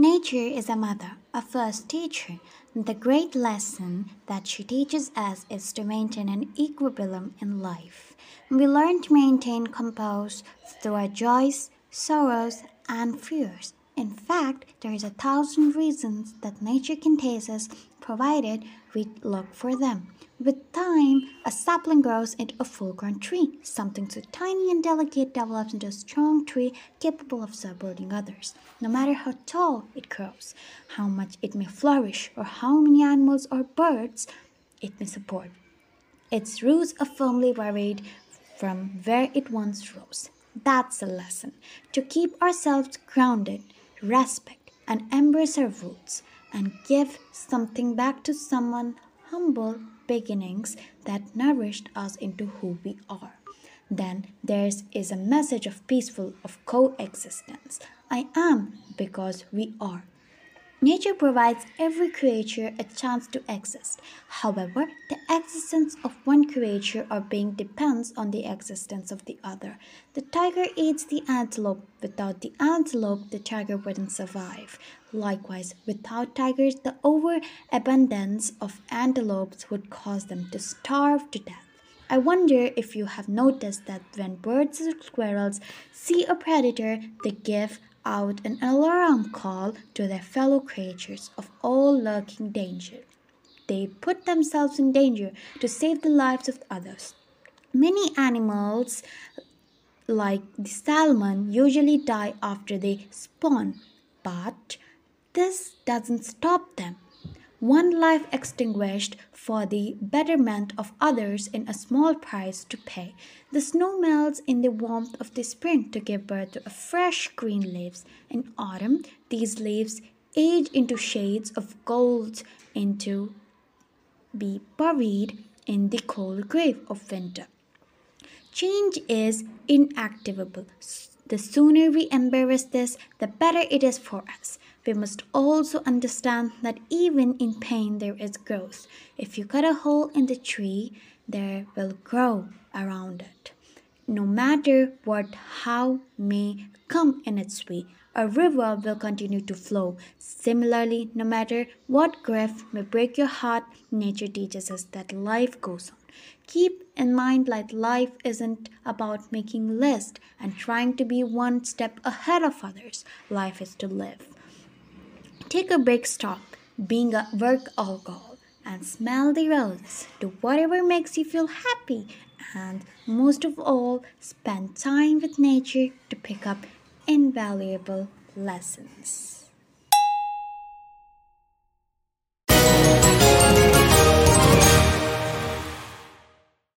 Nature is a mother, a first teacher. The great lesson that she teaches us is to maintain an equilibrium in life. We learn to maintain compose through our joys, sorrows, and fears. In fact, there is a thousand reasons that nature can taste us provided we look for them. With time, a sapling grows into a full grown tree. Something so tiny and delicate develops into a strong tree capable of supporting others. No matter how tall it grows, how much it may flourish, or how many animals or birds it may support, its roots are firmly buried from where it once rose. That's a lesson. To keep ourselves grounded, respect and embrace our roots, and give something back to someone humble beginnings that nourished us into who we are. Then there is a message of peaceful of coexistence. I am because we are. Nature provides every creature a chance to exist. However, the existence of one creature or being depends on the existence of the other. The tiger eats the antelope. Without the antelope, the tiger wouldn't survive. Likewise, without tigers, the overabundance of antelopes would cause them to starve to death. I wonder if you have noticed that when birds or squirrels see a predator, they give out an alarm call to their fellow creatures of all lurking danger. They put themselves in danger to save the lives of others. Many animals, like the salmon, usually die after they spawn, but this doesn't stop them one life extinguished for the betterment of others in a small price to pay. The snow melts in the warmth of the spring to give birth to fresh green leaves. In autumn, these leaves age into shades of gold into be buried in the cold grave of winter. Change is inactivable. The sooner we embrace this, the better it is for us we must also understand that even in pain there is growth. If you cut a hole in the tree, there will grow around it. No matter what how may come in its way, a river will continue to flow. Similarly, no matter what grief may break your heart, nature teaches us that life goes on. Keep in mind that life isn't about making lists and trying to be one step ahead of others. Life is to live. Take a break stop being a work alcohol and smell the roses. Do whatever makes you feel happy and most of all spend time with nature to pick up invaluable lessons.